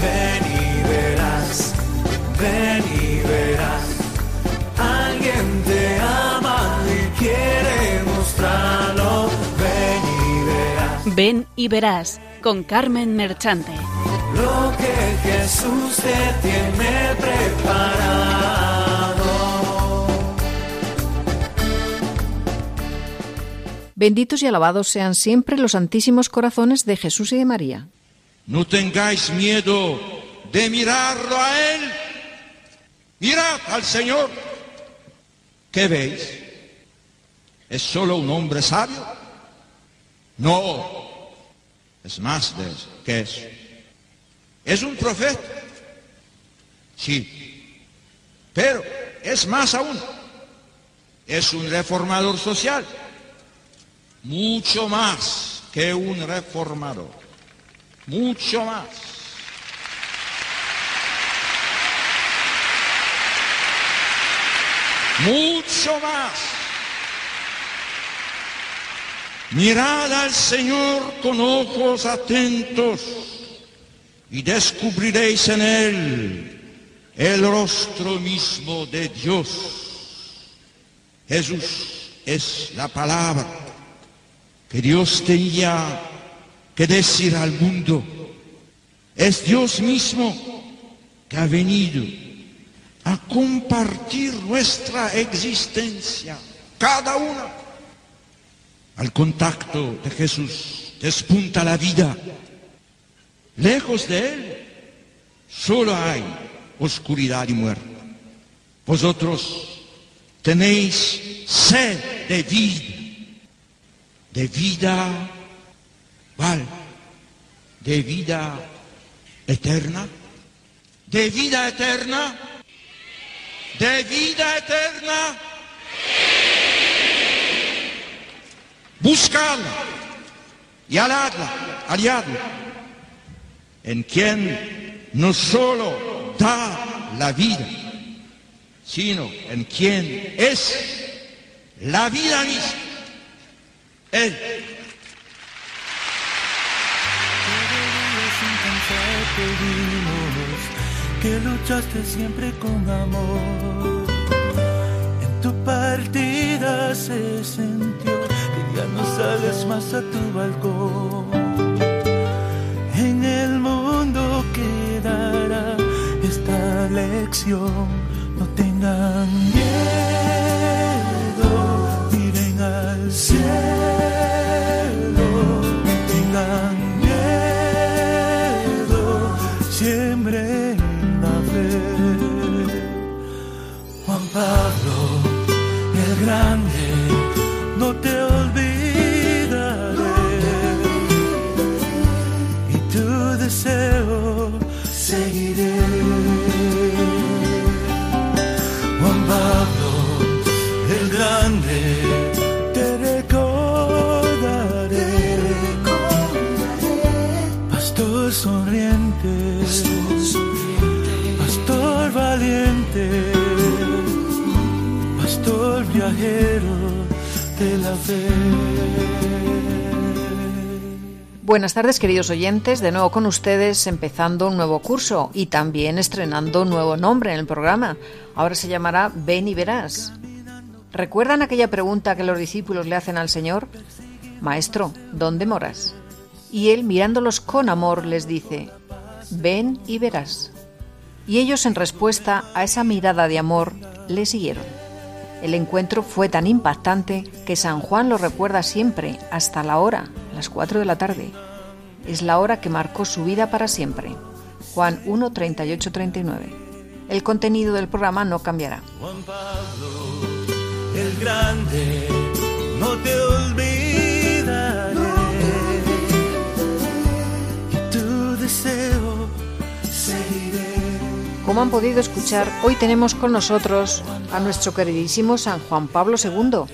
ven y verás, ven y verás. Alguien te ama y quiere mostrarlo, ven y verás. Ven y verás con Carmen Merchante. Lo que Jesús te tiene preparado. Benditos y alabados sean siempre los santísimos corazones de Jesús y de María. No tengáis miedo de mirarlo a Él. Mirad al Señor. ¿Qué veis? ¿Es solo un hombre sabio? No, es más de eso. ¿Qué es? ¿Es un profeta? Sí, pero es más aún. Es un reformador social. Mucho más que un reformador. Mucho más. Mucho más. Mirad al Señor con ojos atentos y descubriréis en Él el rostro mismo de Dios. Jesús es la palabra que Dios tenía que decir al mundo. Es Dios mismo que ha venido a compartir nuestra existencia, cada una. Al contacto de Jesús despunta la vida. Lejos de Él solo hay oscuridad y muerte. Vosotros tenéis sed de vida de vida, ¿cuál? De vida eterna, de vida eterna, de vida eterna. Buscadla y aladla, aliadla, en quien no solo da la vida, sino en quien es la vida misma. Él. Que luchaste siempre con amor. En tu partida se sintió que ya no sales más a tu balcón. En el mundo quedará esta lección. No tengan miedo, miren al cielo. Juan Buenas tardes queridos oyentes, de nuevo con ustedes empezando un nuevo curso y también estrenando un nuevo nombre en el programa. Ahora se llamará Ven y verás. ¿Recuerdan aquella pregunta que los discípulos le hacen al Señor? Maestro, ¿dónde moras? Y él mirándolos con amor les dice, ven y verás. Y ellos en respuesta a esa mirada de amor le siguieron. El encuentro fue tan impactante que San Juan lo recuerda siempre, hasta la hora, las 4 de la tarde. Es la hora que marcó su vida para siempre. Juan 1, 38, 39. El contenido del programa no cambiará. Juan Pablo, el grande, no te olvidaré. Y tu deseo. Como han podido escuchar, hoy tenemos con nosotros a nuestro queridísimo San Juan Pablo II.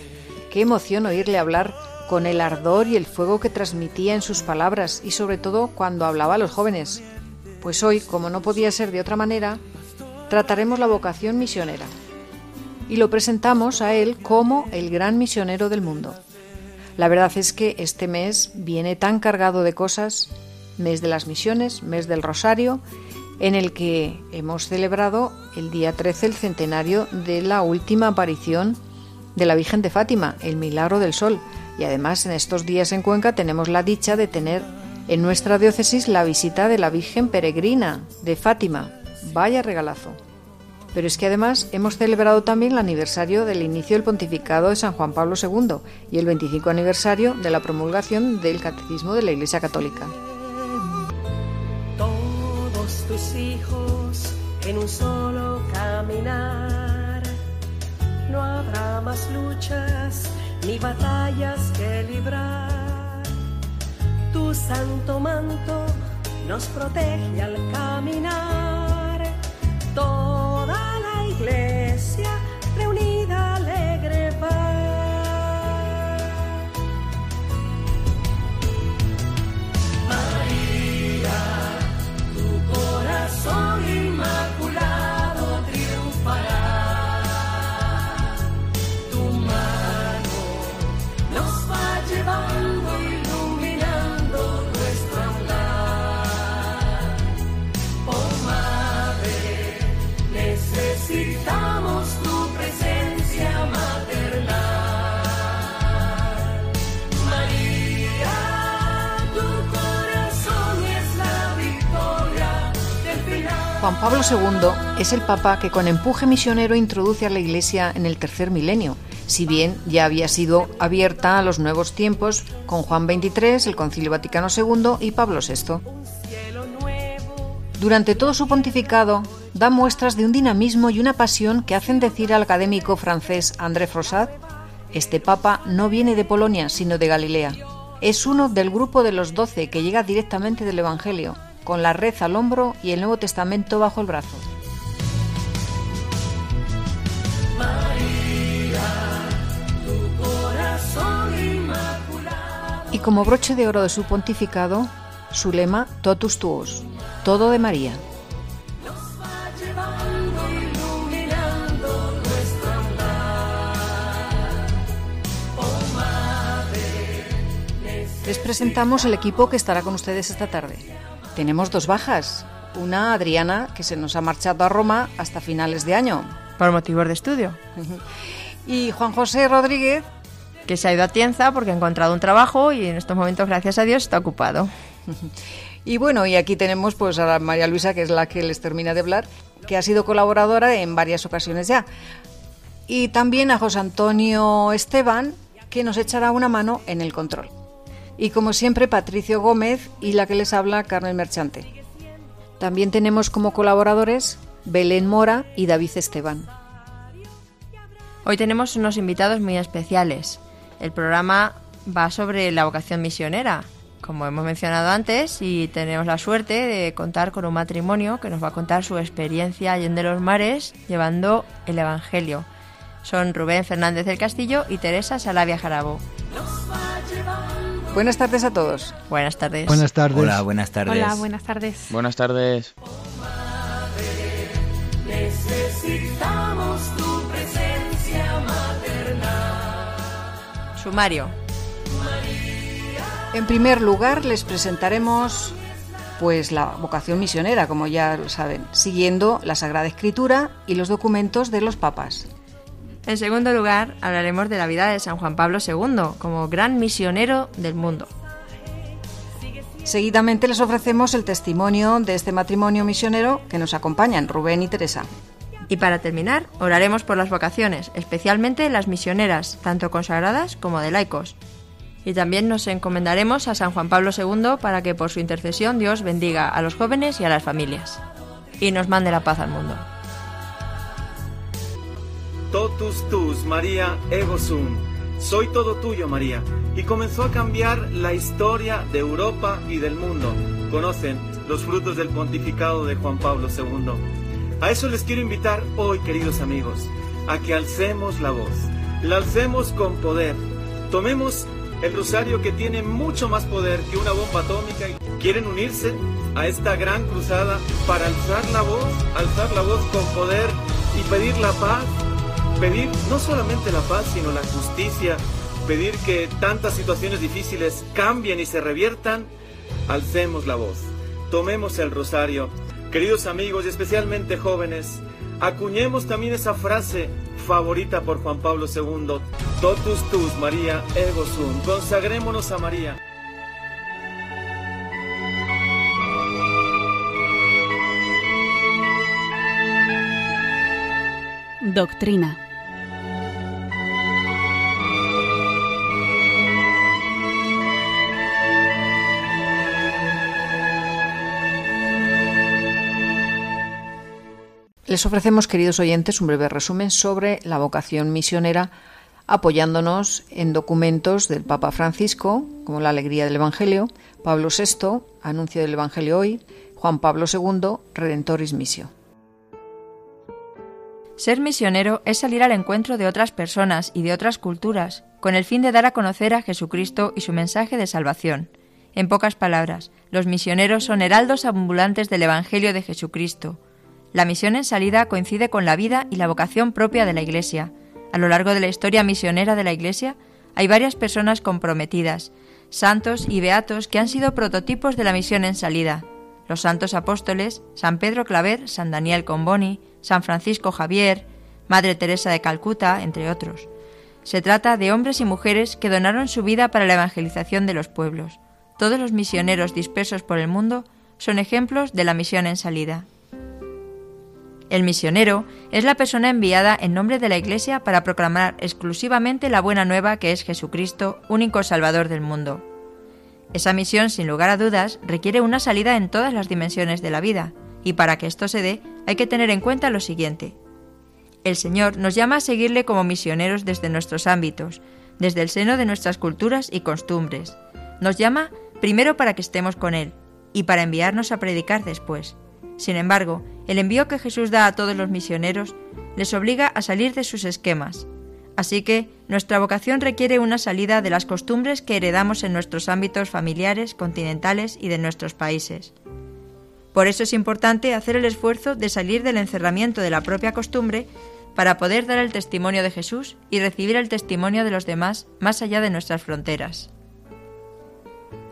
Qué emoción oírle hablar con el ardor y el fuego que transmitía en sus palabras y sobre todo cuando hablaba a los jóvenes. Pues hoy, como no podía ser de otra manera, trataremos la vocación misionera y lo presentamos a él como el gran misionero del mundo. La verdad es que este mes viene tan cargado de cosas mes de las misiones, mes del Rosario, en el que hemos celebrado el día 13 el centenario de la última aparición de la Virgen de Fátima, el Milagro del Sol. Y además en estos días en Cuenca tenemos la dicha de tener en nuestra diócesis la visita de la Virgen Peregrina de Fátima. Vaya regalazo. Pero es que además hemos celebrado también el aniversario del inicio del pontificado de San Juan Pablo II y el 25 aniversario de la promulgación del Catecismo de la Iglesia Católica. En un solo caminar. No habrá más luchas ni batallas que librar. Tu santo manto nos protege al caminar. Toda Juan Pablo II es el papa que con empuje misionero introduce a la Iglesia en el tercer milenio, si bien ya había sido abierta a los nuevos tiempos con Juan XXIII, el Concilio Vaticano II y Pablo VI. Durante todo su pontificado da muestras de un dinamismo y una pasión que hacen decir al académico francés André Frossat, este papa no viene de Polonia, sino de Galilea. Es uno del grupo de los doce que llega directamente del Evangelio, con la red al hombro y el Nuevo Testamento bajo el brazo. Y como broche de oro de su pontificado, su lema Totus Tuos, todo de María. Les presentamos el equipo que estará con ustedes esta tarde. Tenemos dos bajas. Una, Adriana, que se nos ha marchado a Roma hasta finales de año. por motivos de estudio, Y Juan José Rodríguez, que se ha ido a Tienza porque ha encontrado un trabajo y en estos momentos, gracias a Dios, está ocupado. Y bueno, y aquí tenemos pues a María Luisa, que es la que les termina de hablar, que ha sido colaboradora en varias ocasiones ya. Y también a José Antonio Esteban, que nos echará una mano en el control. Y como siempre, Patricio Gómez y la que les habla, Carmen Merchante. También tenemos como colaboradores Belén Mora y David Esteban. Hoy tenemos unos invitados muy especiales. El programa va sobre la vocación misionera, como hemos mencionado antes, y tenemos la suerte de contar con un matrimonio que nos va a contar su experiencia allende los mares llevando el Evangelio. Son Rubén Fernández del Castillo y Teresa Salavia Jarabo. Buenas tardes a todos. Buenas tardes. Buenas tardes. Hola, buenas tardes. Hola, buenas tardes. Buenas tardes. necesitamos tu presencia maternal. Sumario. En primer lugar, les presentaremos pues la vocación misionera, como ya lo saben, siguiendo la Sagrada Escritura y los documentos de los papas. En segundo lugar, hablaremos de la vida de San Juan Pablo II como gran misionero del mundo. Seguidamente les ofrecemos el testimonio de este matrimonio misionero que nos acompañan, Rubén y Teresa. Y para terminar, oraremos por las vocaciones, especialmente las misioneras, tanto consagradas como de laicos. Y también nos encomendaremos a San Juan Pablo II para que por su intercesión Dios bendiga a los jóvenes y a las familias. Y nos mande la paz al mundo. Totus tus, María, ego sum. Soy todo tuyo, María. Y comenzó a cambiar la historia de Europa y del mundo. Conocen los frutos del pontificado de Juan Pablo II. A eso les quiero invitar hoy, queridos amigos, a que alcemos la voz. La alcemos con poder. Tomemos el rosario que tiene mucho más poder que una bomba atómica. ¿Quieren unirse a esta gran cruzada para alzar la voz, alzar la voz con poder y pedir la paz? Pedir no solamente la paz, sino la justicia, pedir que tantas situaciones difíciles cambien y se reviertan. alcemos la voz, tomemos el rosario. Queridos amigos y especialmente jóvenes, acuñemos también esa frase favorita por Juan Pablo II, Totus tus María ego sum, consagrémonos a María. Doctrina. Les ofrecemos, queridos oyentes, un breve resumen sobre la vocación misionera apoyándonos en documentos del Papa Francisco, como la Alegría del Evangelio, Pablo VI, Anuncio del Evangelio hoy, Juan Pablo II, Redentoris Missio. Ser misionero es salir al encuentro de otras personas y de otras culturas, con el fin de dar a conocer a Jesucristo y su mensaje de salvación. En pocas palabras, los misioneros son heraldos ambulantes del Evangelio de Jesucristo. La misión en salida coincide con la vida y la vocación propia de la Iglesia. A lo largo de la historia misionera de la Iglesia hay varias personas comprometidas, santos y beatos que han sido prototipos de la misión en salida. Los santos apóstoles, San Pedro Claver, San Daniel Comboni, San Francisco Javier, Madre Teresa de Calcuta, entre otros. Se trata de hombres y mujeres que donaron su vida para la evangelización de los pueblos. Todos los misioneros dispersos por el mundo son ejemplos de la misión en salida. El misionero es la persona enviada en nombre de la Iglesia para proclamar exclusivamente la buena nueva que es Jesucristo, único Salvador del mundo. Esa misión, sin lugar a dudas, requiere una salida en todas las dimensiones de la vida, y para que esto se dé hay que tener en cuenta lo siguiente. El Señor nos llama a seguirle como misioneros desde nuestros ámbitos, desde el seno de nuestras culturas y costumbres. Nos llama primero para que estemos con Él, y para enviarnos a predicar después. Sin embargo, el envío que Jesús da a todos los misioneros les obliga a salir de sus esquemas. Así que nuestra vocación requiere una salida de las costumbres que heredamos en nuestros ámbitos familiares, continentales y de nuestros países. Por eso es importante hacer el esfuerzo de salir del encerramiento de la propia costumbre para poder dar el testimonio de Jesús y recibir el testimonio de los demás más allá de nuestras fronteras.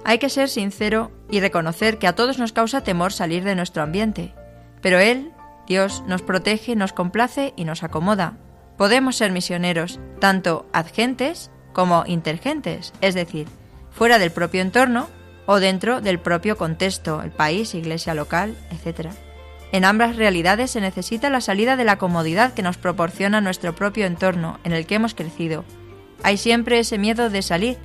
Hay que ser sincero y reconocer que a todos nos causa temor salir de nuestro ambiente, pero Él, Dios, nos protege, nos complace y nos acomoda. Podemos ser misioneros, tanto adgentes como intergentes, es decir, fuera del propio entorno o dentro del propio contexto, el país, iglesia local, etc. En ambas realidades se necesita la salida de la comodidad que nos proporciona nuestro propio entorno en el que hemos crecido. Hay siempre ese miedo de salir,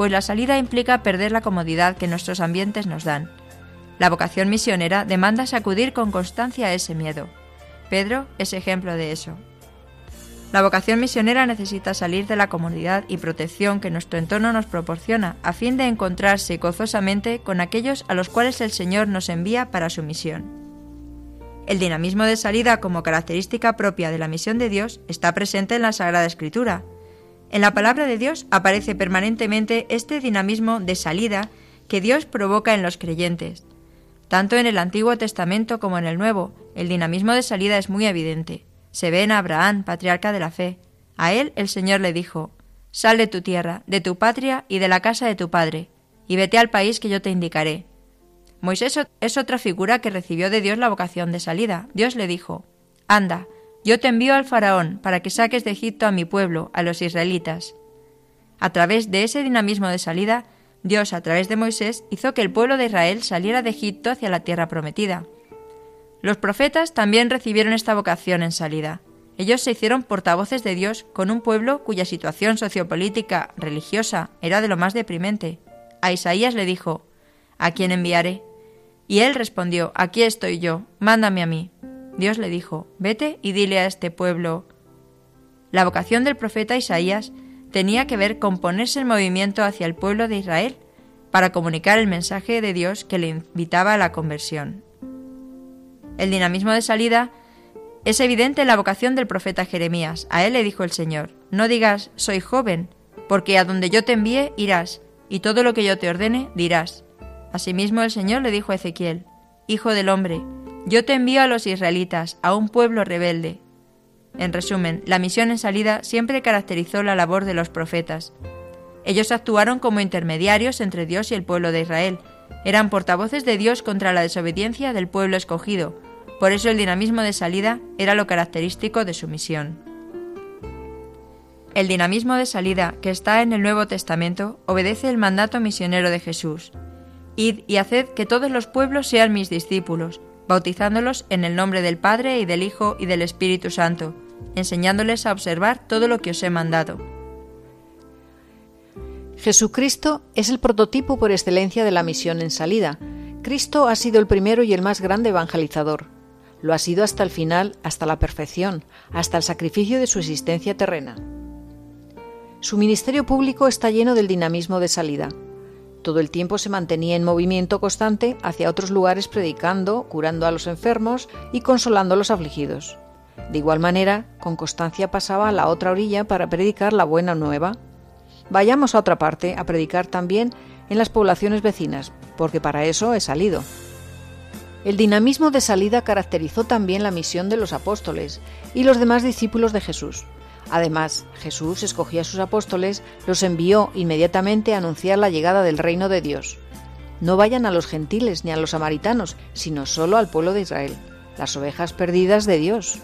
pues la salida implica perder la comodidad que nuestros ambientes nos dan. La vocación misionera demanda sacudir con constancia ese miedo. Pedro es ejemplo de eso. La vocación misionera necesita salir de la comodidad y protección que nuestro entorno nos proporciona a fin de encontrarse gozosamente con aquellos a los cuales el Señor nos envía para su misión. El dinamismo de salida como característica propia de la misión de Dios está presente en la Sagrada Escritura. En la palabra de Dios aparece permanentemente este dinamismo de salida que Dios provoca en los creyentes. Tanto en el Antiguo Testamento como en el Nuevo, el dinamismo de salida es muy evidente. Se ve en Abraham, patriarca de la fe. A él el Señor le dijo, Sal de tu tierra, de tu patria y de la casa de tu padre, y vete al país que yo te indicaré. Moisés es otra figura que recibió de Dios la vocación de salida. Dios le dijo, Anda, yo te envío al faraón para que saques de Egipto a mi pueblo, a los israelitas. A través de ese dinamismo de salida, Dios, a través de Moisés, hizo que el pueblo de Israel saliera de Egipto hacia la tierra prometida. Los profetas también recibieron esta vocación en salida. Ellos se hicieron portavoces de Dios con un pueblo cuya situación sociopolítica, religiosa, era de lo más deprimente. A Isaías le dijo, ¿A quién enviaré? Y él respondió, Aquí estoy yo, mándame a mí. Dios le dijo, Vete y dile a este pueblo. La vocación del profeta Isaías tenía que ver con ponerse en movimiento hacia el pueblo de Israel para comunicar el mensaje de Dios que le invitaba a la conversión. El dinamismo de salida es evidente en la vocación del profeta Jeremías. A él le dijo el Señor, no digas soy joven, porque a donde yo te envíe irás, y todo lo que yo te ordene dirás. Asimismo el Señor le dijo a Ezequiel, Hijo del hombre, yo te envío a los israelitas, a un pueblo rebelde. En resumen, la misión en salida siempre caracterizó la labor de los profetas. Ellos actuaron como intermediarios entre Dios y el pueblo de Israel, Eran portavoces de Dios contra la desobediencia del pueblo escogido, por eso el dinamismo de salida era lo característico de su misión. El dinamismo de salida que está en el Nuevo Testamento obedece el mandato misionero de Jesús. Id y haced que todos los pueblos sean mis discípulos, bautizándolos en el nombre del Padre y del Hijo y del Espíritu Santo, enseñándoles a observar todo lo que os he mandado. Jesucristo es el prototipo por excelencia de la misión en salida. Cristo ha sido el primero y el más grande evangelizador. Lo ha sido hasta el final, hasta la perfección, hasta el sacrificio de su existencia terrena. Su ministerio público está lleno del dinamismo de salida. Todo el tiempo se mantenía en movimiento constante hacia otros lugares predicando, curando a los enfermos y consolando a los afligidos. De igual manera, con constancia pasaba a la otra orilla para predicar la buena nueva. Vayamos a otra parte a predicar también en las poblaciones vecinas, porque para eso he salido. El dinamismo de salida caracterizó también la misión de los apóstoles y los demás discípulos de Jesús. Además, Jesús escogía a sus apóstoles, los envió inmediatamente a anunciar la llegada del reino de Dios. No vayan a los gentiles ni a los samaritanos, sino solo al pueblo de Israel, las ovejas perdidas de Dios.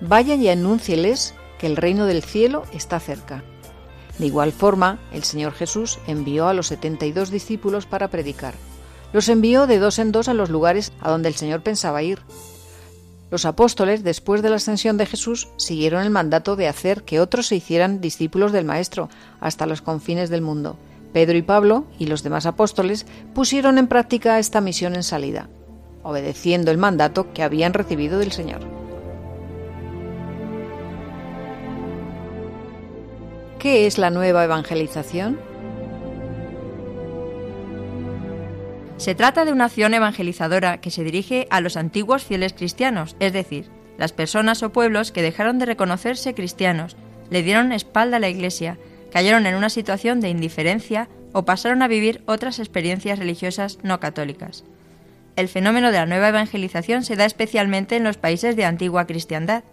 Vayan y anúncieles que el reino del cielo está cerca. De igual forma, el Señor Jesús envió a los 72 discípulos para predicar. Los envió de dos en dos a los lugares a donde el Señor pensaba ir. Los apóstoles, después de la ascensión de Jesús, siguieron el mandato de hacer que otros se hicieran discípulos del Maestro hasta los confines del mundo. Pedro y Pablo y los demás apóstoles pusieron en práctica esta misión en salida, obedeciendo el mandato que habían recibido del Señor. ¿Qué es la nueva evangelización? Se trata de una acción evangelizadora que se dirige a los antiguos fieles cristianos, es decir, las personas o pueblos que dejaron de reconocerse cristianos, le dieron espalda a la Iglesia, cayeron en una situación de indiferencia o pasaron a vivir otras experiencias religiosas no católicas. El fenómeno de la nueva evangelización se da especialmente en los países de antigua cristiandad,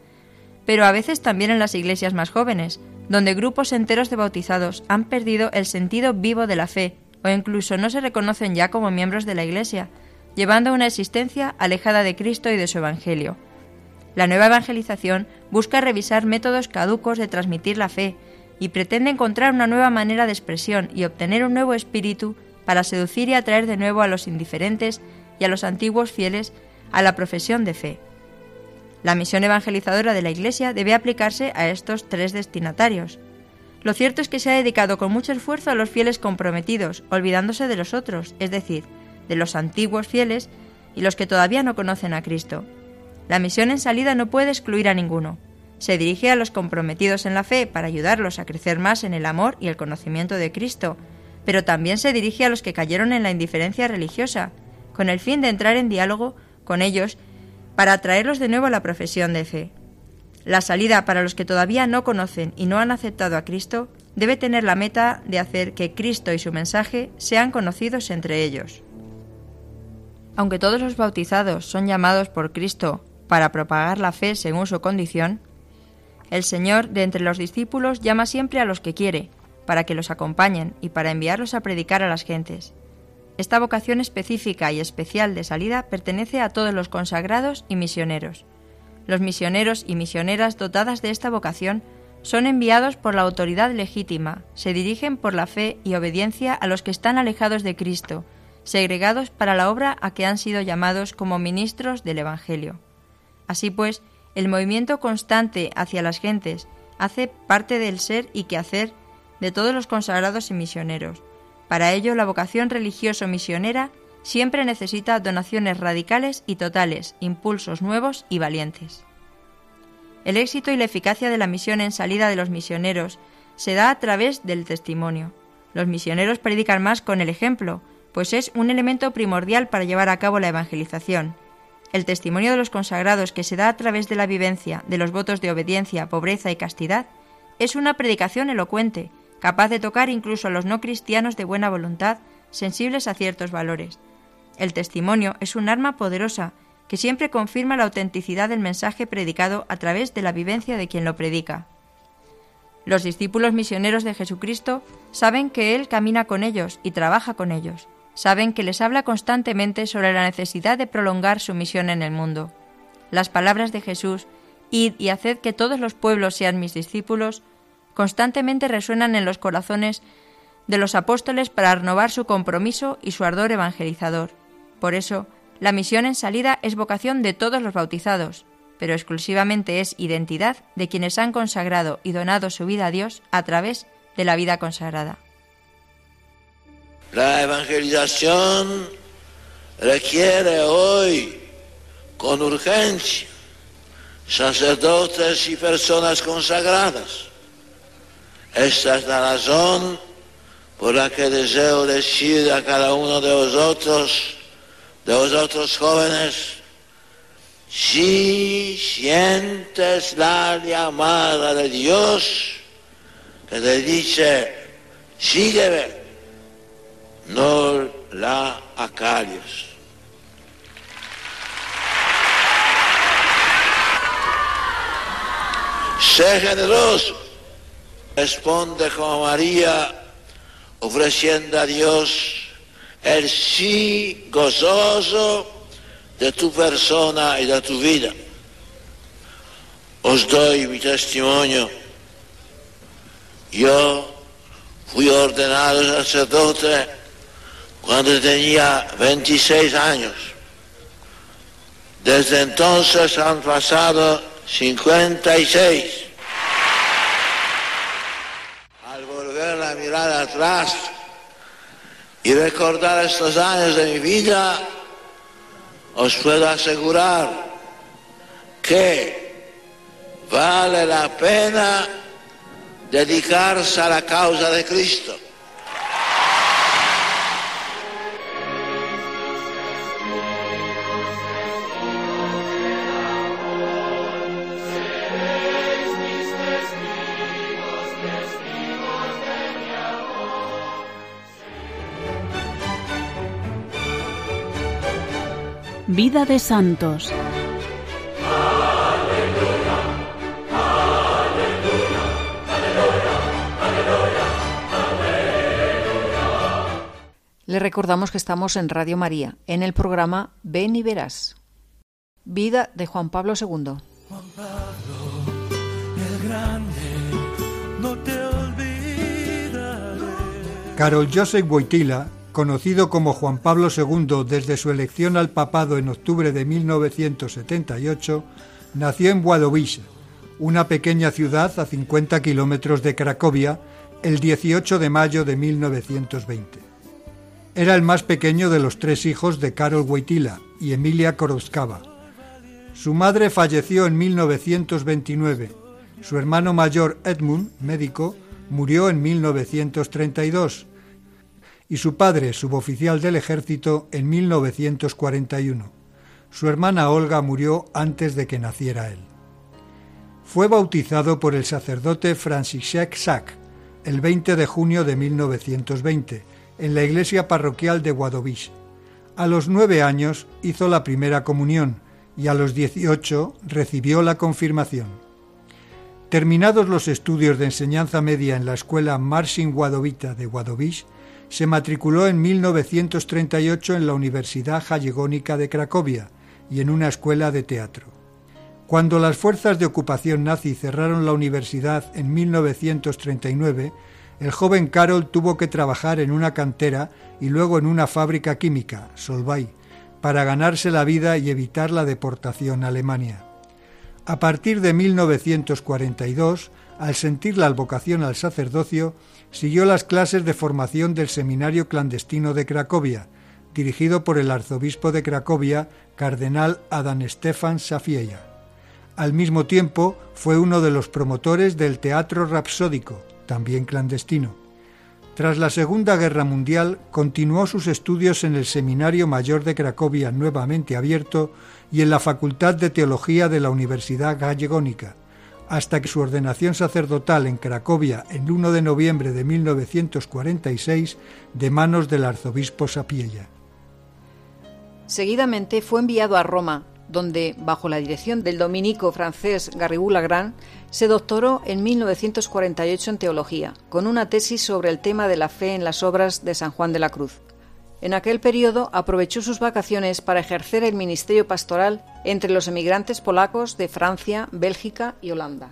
pero a veces también en las iglesias más jóvenes, donde grupos enteros de bautizados han perdido el sentido vivo de la fe o incluso no se reconocen ya como miembros de la Iglesia, llevando una existencia alejada de Cristo y de su Evangelio. La nueva evangelización busca revisar métodos caducos de transmitir la fe y pretende encontrar una nueva manera de expresión y obtener un nuevo espíritu para seducir y atraer de nuevo a los indiferentes y a los antiguos fieles a la profesión de fe. La misión evangelizadora de la Iglesia debe aplicarse a estos tres destinatarios. Lo cierto es que se ha dedicado con mucho esfuerzo a los fieles comprometidos, olvidándose de los otros, es decir, de los antiguos fieles y los que todavía no conocen a Cristo. La misión en salida no puede excluir a ninguno. Se dirige a los comprometidos en la fe para ayudarlos a crecer más en el amor y el conocimiento de Cristo, pero también se dirige a los que cayeron en la indiferencia religiosa, con el fin de entrar en diálogo con ellos para atraerlos de nuevo a la profesión de fe. La salida para los que todavía no conocen y no han aceptado a Cristo debe tener la meta de hacer que Cristo y su mensaje sean conocidos entre ellos. Aunque todos los bautizados son llamados por Cristo para propagar la fe según su condición, el Señor de entre los discípulos llama siempre a los que quiere, para que los acompañen y para enviarlos a predicar a las gentes. Esta vocación específica y especial de salida pertenece a todos los consagrados y misioneros. Los misioneros y misioneras dotadas de esta vocación son enviados por la autoridad legítima, se dirigen por la fe y obediencia a los que están alejados de Cristo, segregados para la obra a que han sido llamados como ministros del Evangelio. Así pues, el movimiento constante hacia las gentes hace parte del ser y quehacer de todos los consagrados y misioneros. Para ello, la vocación religioso-misionera siempre necesita donaciones radicales y totales, impulsos nuevos y valientes. El éxito y la eficacia de la misión en salida de los misioneros se da a través del testimonio. Los misioneros predican más con el ejemplo, pues es un elemento primordial para llevar a cabo la evangelización. El testimonio de los consagrados que se da a través de la vivencia de los votos de obediencia, pobreza y castidad es una predicación elocuente, capaz de tocar incluso a los no cristianos de buena voluntad, sensibles a ciertos valores. El testimonio es un arma poderosa que siempre confirma la autenticidad del mensaje predicado a través de la vivencia de quien lo predica. Los discípulos misioneros de Jesucristo saben que Él camina con ellos y trabaja con ellos. saben que les habla constantemente sobre la necesidad de prolongar su misión en el mundo. Las palabras de Jesús, id y haced que todos los pueblos sean mis discípulos, constantemente resuenan en los corazones de los apóstoles para renovar su compromiso y su ardor evangelizador. Por eso, la misión en salida es vocación de todos los bautizados, pero exclusivamente es identidad de quienes han consagrado y donado su vida a Dios a través de la vida consagrada. La evangelización requiere hoy con urgencia sacerdotes y personas consagradas. Esta es la razón por la que deseo decir a cada uno de vosotros, de vosotros jóvenes, si sientes la llamada de Dios que te dice, sígueme, no la acalles. Sé generoso, responde como María, ofreciendo a Dios el sí gozoso de tu persona y de tu vida. Os doy mi testimonio. Yo fui ordenado sacerdote cuando tenía 26 años. Desde entonces han pasado 56. Al volver a mirar atrás y recordar estos años de mi vida, os puedo asegurar que vale la pena dedicarse a la causa de Cristo. Vida de santos. Le recordamos que estamos en Radio María, en el programa Ven y Verás. Vida de Juan Pablo II. Juan Pablo, el grande, no te olvidaré. Karol Joseph Wojtyla, conocido como Juan Pablo II desde su elección al papado en octubre de 1978, nació en Wadowice, una pequeña ciudad a 50 kilómetros de Cracovia, el 18 de mayo de 1920. Era el más pequeño de los tres hijos de Karol Wojtyla y Emilia Korowskawa. Su madre falleció en 1929. Su hermano mayor Edmund, médico, murió en 1932 y su padre, suboficial del ejército, en 1941. Su hermana Olga murió antes de que naciera él. Fue bautizado por el sacerdote Franciszek Sack el 20 de junio de 1920 en la iglesia parroquial de Wadowice. A los nueve años hizo la primera comunión y a los 18 recibió la confirmación. Terminados los estudios de enseñanza media en la escuela Marcin Wadowita de Wadowice, se matriculó en 1938 en la Universidad Jagellónica de Cracovia y en una escuela de teatro. Cuando las fuerzas de ocupación nazi cerraron la universidad en 1939, el joven Karol tuvo que trabajar en una cantera y luego en una fábrica química, Solvay, para ganarse la vida y evitar la deportación a Alemania. A partir de 1942, al sentir la vocación al sacerdocio, siguió las clases de formación del Seminario Clandestino de Cracovia, dirigido por el arzobispo de Cracovia, cardenal Adán Stefan Safieja. Al mismo tiempo, fue uno de los promotores del Teatro Rapsódico, también clandestino. Tras la Segunda Guerra Mundial, continuó sus estudios en el Seminario Mayor de Cracovia, nuevamente abierto, y en la Facultad de Teología de la Universidad Gallegónica, hasta que su ordenación sacerdotal en Cracovia en 1 de noviembre de 1946 de manos del arzobispo Sapiella. Seguidamente fue enviado a Roma, donde, bajo la dirección del dominico francés Garrigou Lagrand, se doctoró en 1948 en teología, con una tesis sobre el tema de la fe en las obras de San Juan de la Cruz. En aquel periodo aprovechó sus vacaciones para ejercer el ministerio pastoral entre los emigrantes polacos de Francia, Bélgica y Holanda.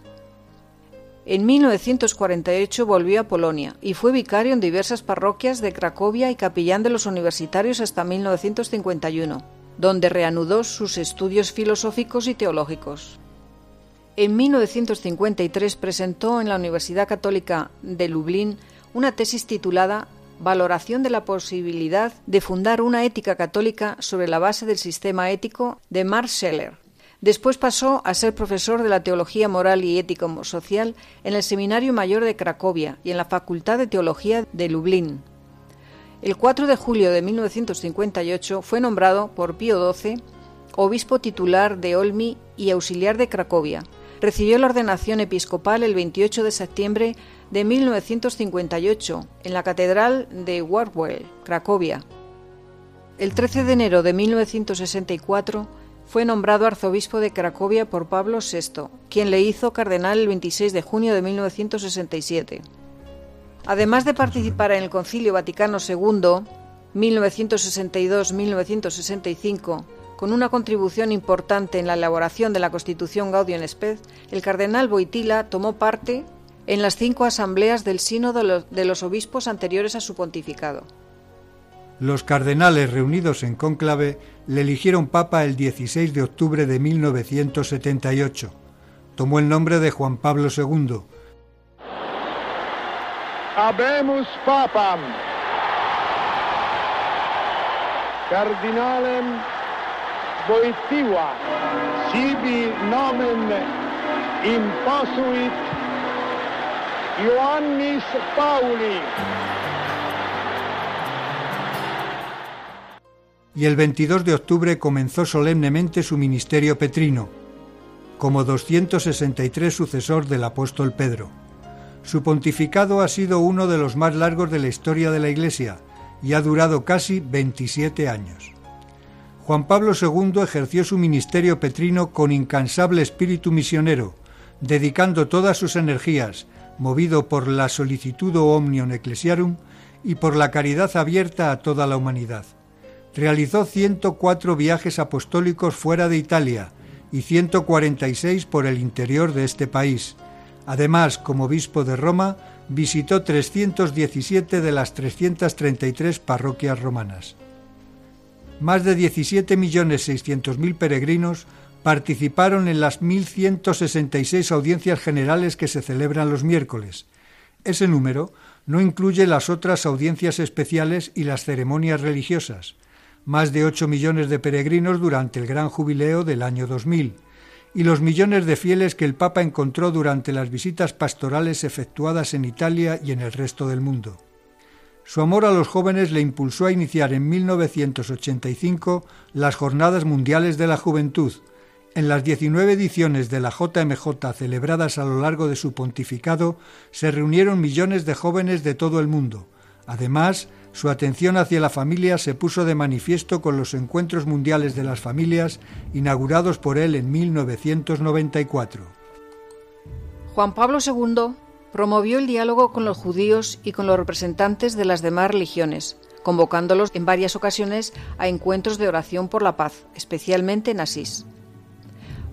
En 1948 volvió a Polonia y fue vicario en diversas parroquias de Cracovia y capellán de los universitarios hasta 1951, donde reanudó sus estudios filosóficos y teológicos. En 1953 presentó en la Universidad Católica de Lublin una tesis titulada Valoración de la posibilidad de fundar una ética católica sobre la base del sistema ético de Max Scheller. Después pasó a ser profesor de la Teología Moral y Ético-Social en el Seminario Mayor de Cracovia y en la Facultad de Teología de Lublin. El 4 de julio de 1958 fue nombrado por Pío XII obispo titular de Olmi y auxiliar de Cracovia. Recibió la ordenación episcopal el 28 de septiembre de 1958 en la Catedral de Wartwell, Cracovia. El 13 de enero de 1964 fue nombrado arzobispo de Cracovia por Pablo VI, quien le hizo cardenal el 26 de junio de 1967. Además de participar en el Concilio Vaticano II, 1962-1965, con una contribución importante en la elaboración de la Constitución Gaudium Spes, el cardenal Boitila tomó parte en las cinco asambleas del Sínodo de los Obispos anteriores a su pontificado. Los cardenales reunidos en cónclave le eligieron papa el 16 de octubre de 1978. Tomó el nombre de Juan Pablo II. Habemus papam cardinalem Wojtyła sibi nomen imposuit Ioannis Pauli. Y el 22 de octubre comenzó solemnemente su ministerio petrino, como 263 sucesor del apóstol Pedro. Su pontificado ha sido uno de los más largos de la historia de la Iglesia y ha durado casi 27 años. Juan Pablo II ejerció su ministerio petrino con incansable espíritu misionero, dedicando todas sus energías, movido por la solicitudo omnium ecclesiarum y por la caridad abierta a toda la humanidad. Realizó 104 viajes apostólicos fuera de Italia y 146 por el interior de este país. Además, como obispo de Roma, visitó 317 de las 333 parroquias romanas. Más de 17.600.000 peregrinos participaron en las 1.166 audiencias generales que se celebran los miércoles. Ese número no incluye las otras audiencias especiales y las ceremonias religiosas. Más de 8 millones de peregrinos durante el gran jubileo del año 2000 y los millones de fieles que el Papa encontró durante las visitas pastorales efectuadas en Italia y en el resto del mundo. Su amor a los jóvenes le impulsó a iniciar en 1985 las Jornadas Mundiales de la Juventud. En las 19 ediciones de la JMJ celebradas a lo largo de su pontificado se reunieron millones de jóvenes de todo el mundo. Además, su atención hacia la familia se puso de manifiesto con los Encuentros Mundiales de las Familias inaugurados por él en 1994. Juan Pablo II promovió el diálogo con los judíos y con los representantes de las demás religiones, convocándolos en varias ocasiones a encuentros de oración por la paz, especialmente en Asís.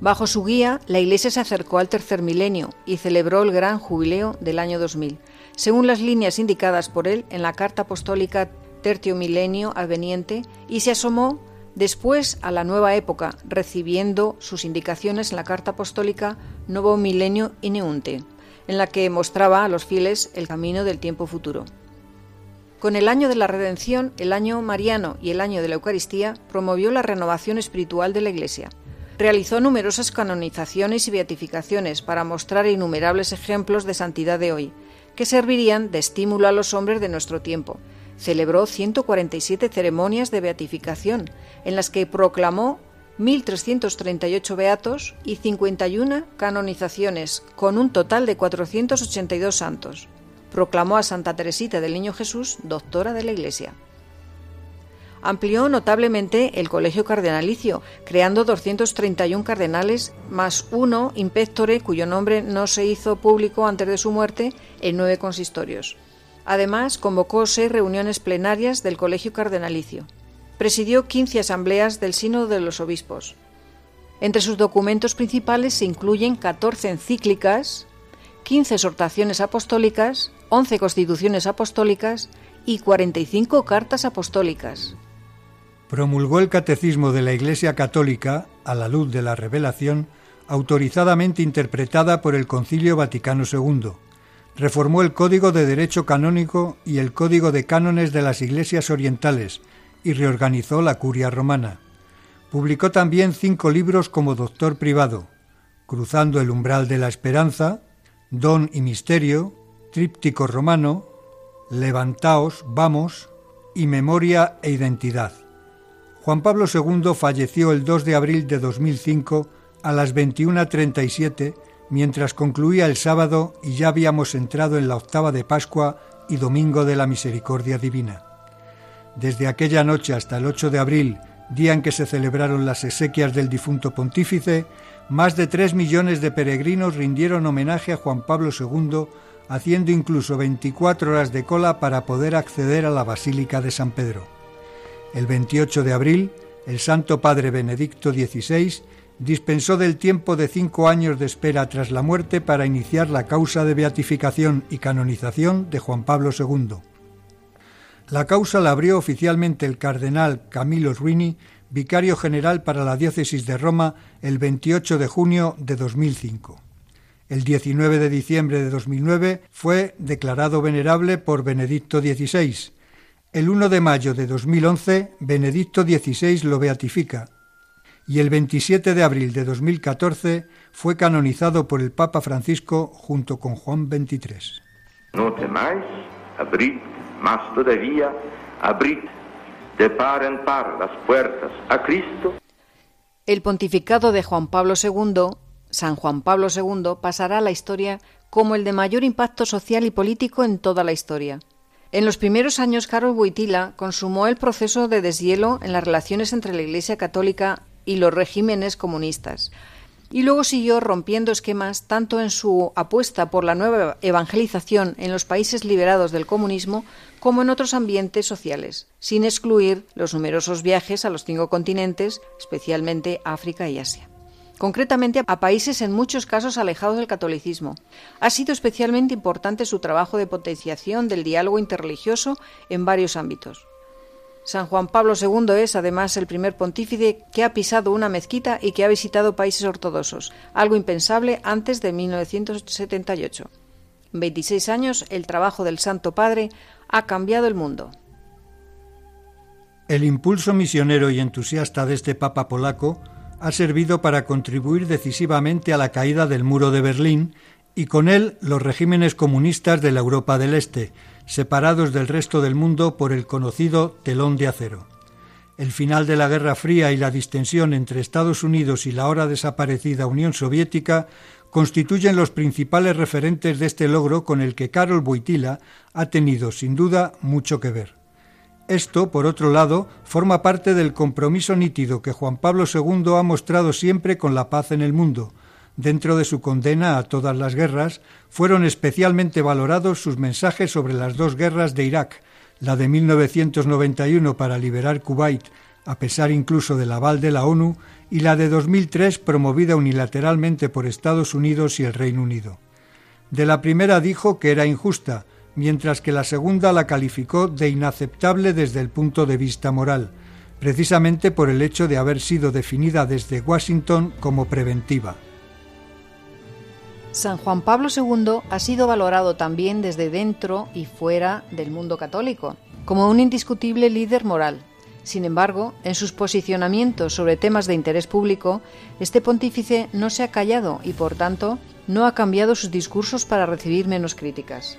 Bajo su guía, la Iglesia se acercó al tercer milenio y celebró el gran jubileo del año 2000, según las líneas indicadas por él en la Carta Apostólica Tertio Milenio Adveniente, y se asomó después a la nueva época, recibiendo sus indicaciones en la Carta Apostólica Novo Milenio Ineunte, en la que mostraba a los fieles el camino del tiempo futuro. Con el año de la redención, el año mariano y el año de la Eucaristía, promovió la renovación espiritual de la Iglesia. Realizó numerosas canonizaciones y beatificaciones para mostrar innumerables ejemplos de santidad de hoy, que servirían de estímulo a los hombres de nuestro tiempo. Celebró 147 ceremonias de beatificación, en las que proclamó 1.338 beatos y 51 canonizaciones, con un total de 482 santos. Proclamó a Santa Teresita del Niño Jesús, doctora de la Iglesia. Amplió notablemente el colegio cardenalicio, creando 231 cardenales más uno impectore cuyo nombre no se hizo público antes de su muerte en nueve consistorios. Además, convocó seis reuniones plenarias del Colegio Cardenalicio. Presidió 15 asambleas del Sínodo de los Obispos. Entre sus documentos principales se incluyen 14 encíclicas, 15 exhortaciones apostólicas, 11 constituciones apostólicas y 45 cartas apostólicas. Promulgó el Catecismo de la Iglesia Católica, a la luz de la revelación, autorizadamente interpretada por el Concilio Vaticano II. Reformó el Código de Derecho Canónico y el Código de Cánones de las Iglesias Orientales y reorganizó la Curia Romana. Publicó también cinco libros como doctor privado, Cruzando el umbral de la esperanza, Don y Misterio, Tríptico Romano, Levantaos, Vamos y Memoria e Identidad. Juan Pablo II falleció el 2 de abril de 2005 a las 21.37 mientras concluía el sábado y ya habíamos entrado en la octava de Pascua y Domingo de la Misericordia Divina. Desde aquella noche hasta el 8 de abril, día en que se celebraron las exequias del difunto pontífice, más de tres millones de peregrinos rindieron homenaje a Juan Pablo II, haciendo incluso 24 horas de cola para poder acceder a la Basílica de San Pedro. El 28 de abril, el Santo Padre Benedicto XVI dispensó del tiempo de cinco años de espera tras la muerte para iniciar la causa de beatificación y canonización de Juan Pablo II. La causa la abrió oficialmente el cardenal Camilo Ruini, vicario general para la diócesis de Roma, el 28 de junio de 2005. El 19 de diciembre de 2009 fue declarado venerable por Benedicto XVI. El 1 de mayo de 2011, Benedicto XVI lo beatifica y el 27 de abril de 2014 fue canonizado por el Papa Francisco junto con Juan XXIII. No temáis, abrid de par en par las puertas a Cristo. El pontificado de Juan Pablo II, San Juan Pablo II, pasará a la historia como el de mayor impacto social y político en toda la historia. En los primeros años, Carol Wojtyla consumó el proceso de deshielo en las relaciones entre la Iglesia Católica y los regímenes comunistas. Y luego siguió rompiendo esquemas tanto en su apuesta por la nueva evangelización en los países liberados del comunismo como en otros ambientes sociales, sin excluir los numerosos viajes a los cinco continentes, especialmente África y Asia. Concretamente a países en muchos casos alejados del catolicismo. Ha sido especialmente importante su trabajo de potenciación del diálogo interreligioso en varios ámbitos. San Juan Pablo II es además el primer pontífice que ha pisado una mezquita y que ha visitado países ortodoxos, algo impensable antes de 1978. En 26 años, el trabajo del Santo Padre ha cambiado el mundo. El impulso misionero y entusiasta de este Papa polaco ha servido para contribuir decisivamente a la caída del muro de Berlín y con él los regímenes comunistas de la Europa del Este, separados del resto del mundo por el conocido telón de acero. El final de la Guerra Fría y la distensión entre Estados Unidos y la ahora desaparecida Unión Soviética constituyen los principales referentes de este logro con el que Karol Wojtyla ha tenido, sin duda, mucho que ver. Esto, por otro lado, forma parte del compromiso nítido que Juan Pablo II ha mostrado siempre con la paz en el mundo, Dentro de su condena a todas las guerras, fueron especialmente valorados sus mensajes sobre las dos guerras de Irak, la de 1991 para liberar Kuwait, a pesar incluso del aval de la ONU, y la de 2003 promovida unilateralmente por Estados Unidos y el Reino Unido. De la primera dijo que era injusta, mientras que la segunda la calificó de inaceptable desde el punto de vista moral, precisamente por el hecho de haber sido definida desde Washington como preventiva. San Juan Pablo II ha sido valorado también desde dentro y fuera del mundo católico, como un indiscutible líder moral. Sin embargo, en sus posicionamientos sobre temas de interés público, este pontífice no se ha callado y, por tanto, no ha cambiado sus discursos para recibir menos críticas.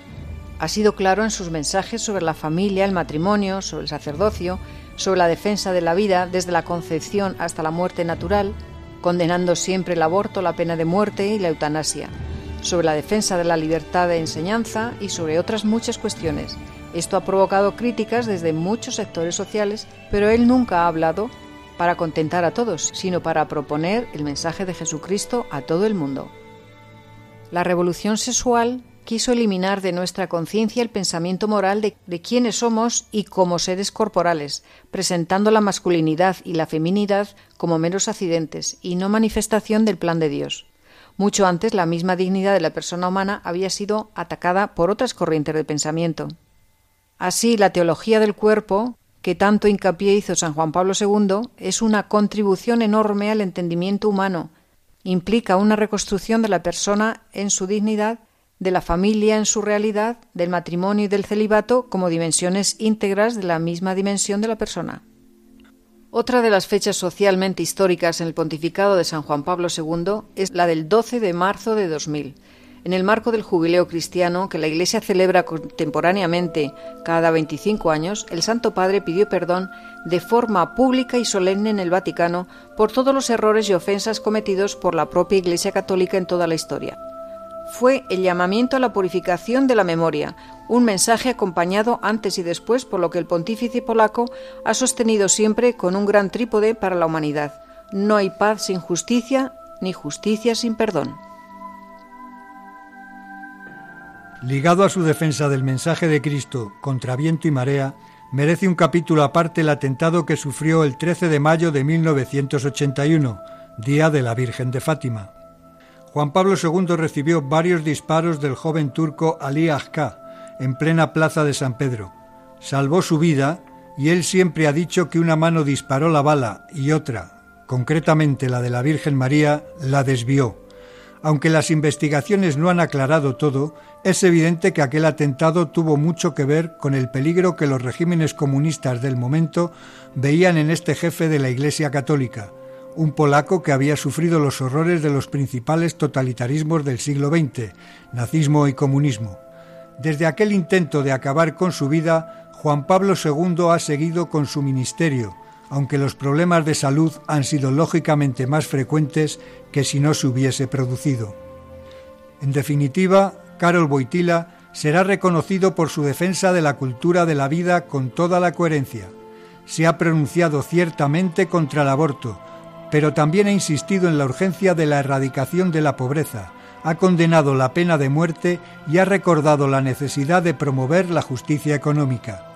Ha sido claro en sus mensajes sobre la familia, el matrimonio, sobre el sacerdocio, sobre la defensa de la vida desde la concepción hasta la muerte natural, condenando siempre el aborto, la pena de muerte y la eutanasia, sobre la defensa de la libertad de enseñanza y sobre otras muchas cuestiones. Esto ha provocado críticas desde muchos sectores sociales, pero él nunca ha hablado para contentar a todos, sino para proponer el mensaje de Jesucristo a todo el mundo. La revolución sexual quiso eliminar de nuestra conciencia el pensamiento moral de, de quiénes somos y como seres corporales, presentando la masculinidad y la feminidad como meros accidentes y no manifestación del plan de Dios. Mucho antes la misma dignidad de la persona humana había sido atacada por otras corrientes de pensamiento. Así, la teología del cuerpo, que tanto hincapié hizo San Juan Pablo II, es una contribución enorme al entendimiento humano, implica una reconstrucción de la persona en su dignidad, de la familia en su realidad, del matrimonio y del celibato como dimensiones íntegras de la misma dimensión de la persona. Otra de las fechas socialmente históricas en el pontificado de San Juan Pablo II es la del 12 de marzo de 2000. En el marco del jubileo cristiano que la Iglesia celebra contemporáneamente cada 25 años, el Santo Padre pidió perdón de forma pública y solemne en el Vaticano por todos los errores y ofensas cometidos por la propia Iglesia Católica en toda la historia. Fue el llamamiento a la purificación de la memoria, un mensaje acompañado antes y después por lo que el pontífice polaco ha sostenido siempre con un gran trípode para la humanidad. No hay paz sin justicia, ni justicia sin perdón. Ligado a su defensa del mensaje de Cristo contra viento y marea, merece un capítulo aparte el atentado que sufrió el 13 de mayo de 1981, Día de la Virgen de Fátima. Juan Pablo II recibió varios disparos del joven turco Ali Akka en plena plaza de San Pedro. Salvó su vida y él siempre ha dicho que una mano disparó la bala y otra, concretamente la de la Virgen María, la desvió. Aunque las investigaciones no han aclarado todo, es evidente que aquel atentado tuvo mucho que ver con el peligro que los regímenes comunistas del momento veían en este jefe de la Iglesia Católica, un polaco que había sufrido los horrores de los principales totalitarismos del siglo XX, nazismo y comunismo. Desde aquel intento de acabar con su vida, Juan Pablo II ha seguido con su ministerio, aunque los problemas de salud han sido lógicamente más frecuentes que si no se hubiese producido. En definitiva, Karol Wojtyla será reconocido por su defensa de la cultura de la vida con toda la coherencia. Se ha pronunciado ciertamente contra el aborto, pero también ha insistido en la urgencia de la erradicación de la pobreza, ha condenado la pena de muerte y ha recordado la necesidad de promover la justicia económica.